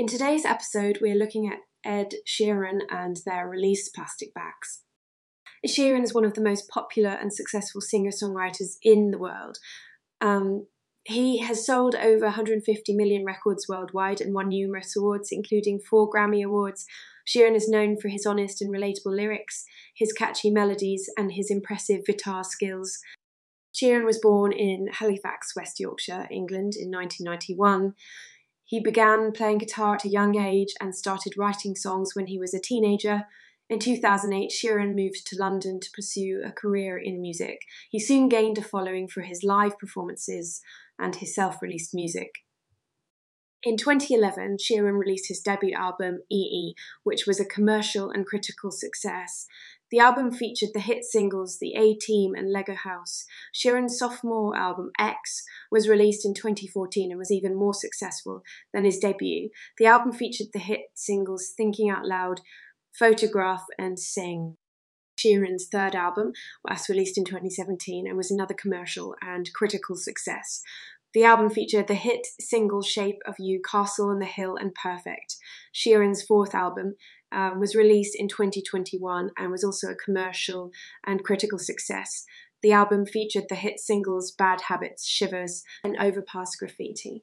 In today's episode, we're looking at Ed Sheeran and their release Plastic Bags. Sheeran is one of the most popular and successful singer songwriters in the world. Um, he has sold over 150 million records worldwide and won numerous awards, including four Grammy Awards. Sheeran is known for his honest and relatable lyrics, his catchy melodies, and his impressive guitar skills. Sheeran was born in Halifax, West Yorkshire, England in 1991. He began playing guitar at a young age and started writing songs when he was a teenager. In 2008, Sheeran moved to London to pursue a career in music. He soon gained a following for his live performances and his self released music. In 2011, Sheeran released his debut album, EE, which was a commercial and critical success. The album featured the hit singles The A Team and Lego House. Sheeran's sophomore album, X, was released in 2014 and was even more successful than his debut. The album featured the hit singles Thinking Out Loud, Photograph, and Sing. Sheeran's third album was released in 2017 and was another commercial and critical success. The album featured the hit single Shape of You, Castle on the Hill, and Perfect. Sheeran's fourth album um, was released in 2021 and was also a commercial and critical success. The album featured the hit singles Bad Habits, Shivers, and Overpass Graffiti.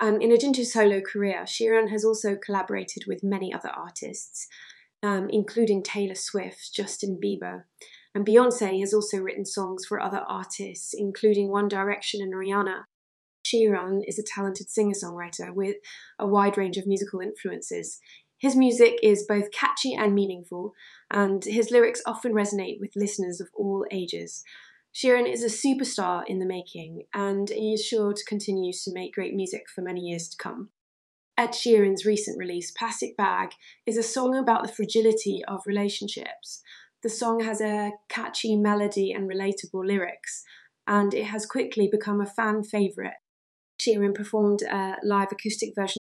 Um, in addition to solo career, Sheeran has also collaborated with many other artists, um, including Taylor Swift, Justin Bieber, and Beyonce has also written songs for other artists, including One Direction and Rihanna. Sheeran is a talented singer songwriter with a wide range of musical influences. His music is both catchy and meaningful, and his lyrics often resonate with listeners of all ages. Sheeran is a superstar in the making, and he is sure to continue to make great music for many years to come. Ed Sheeran's recent release, Plastic Bag, is a song about the fragility of relationships. The song has a catchy melody and relatable lyrics, and it has quickly become a fan favourite Sheeran performed a live acoustic version.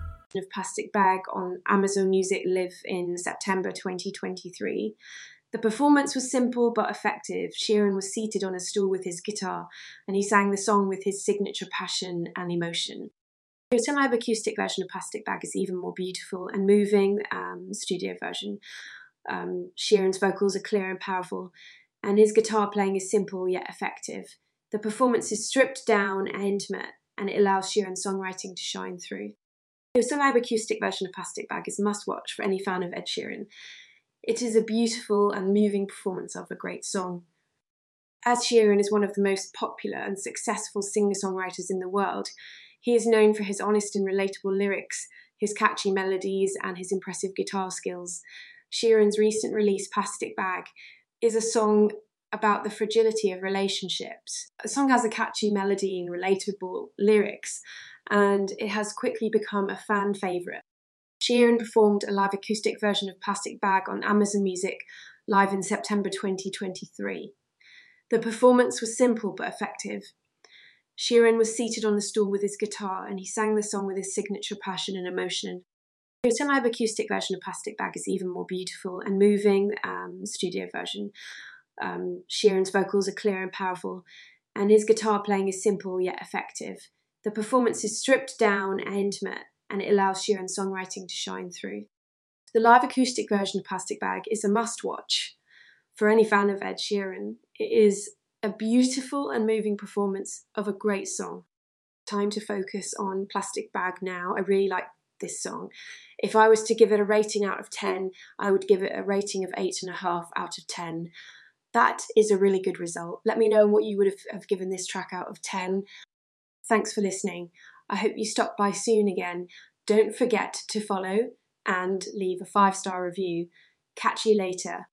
Of Plastic Bag on Amazon Music Live in September 2023. The performance was simple but effective. Sheeran was seated on a stool with his guitar, and he sang the song with his signature passion and emotion. The semi acoustic version of Plastic Bag is even more beautiful and moving. Um, studio version. Um, Sheeran's vocals are clear and powerful, and his guitar playing is simple yet effective. The performance is stripped down and intimate, and it allows Sheeran's songwriting to shine through. The semi acoustic version of Plastic Bag is a must watch for any fan of Ed Sheeran. It is a beautiful and moving performance of a great song. Ed Sheeran is one of the most popular and successful singer songwriters in the world. He is known for his honest and relatable lyrics, his catchy melodies, and his impressive guitar skills. Sheeran's recent release, Plastic Bag, is a song about the fragility of relationships. The song has a catchy melody and relatable lyrics, and it has quickly become a fan favourite. Sheeran performed a live acoustic version of Plastic Bag on Amazon Music live in September 2023. The performance was simple but effective. Sheeran was seated on the stool with his guitar and he sang the song with his signature passion and emotion. The live acoustic version of Plastic Bag is even more beautiful and moving. Um, studio version, um, Sheeran's vocals are clear and powerful, and his guitar playing is simple yet effective. The performance is stripped down and intimate, and it allows Sheeran's songwriting to shine through. The live acoustic version of Plastic Bag is a must watch for any fan of Ed Sheeran. It is a beautiful and moving performance of a great song. Time to focus on Plastic Bag now. I really like this song. If I was to give it a rating out of 10, I would give it a rating of 8.5 out of 10. That is a really good result. Let me know what you would have, have given this track out of 10. Thanks for listening. I hope you stop by soon again. Don't forget to follow and leave a five star review. Catch you later.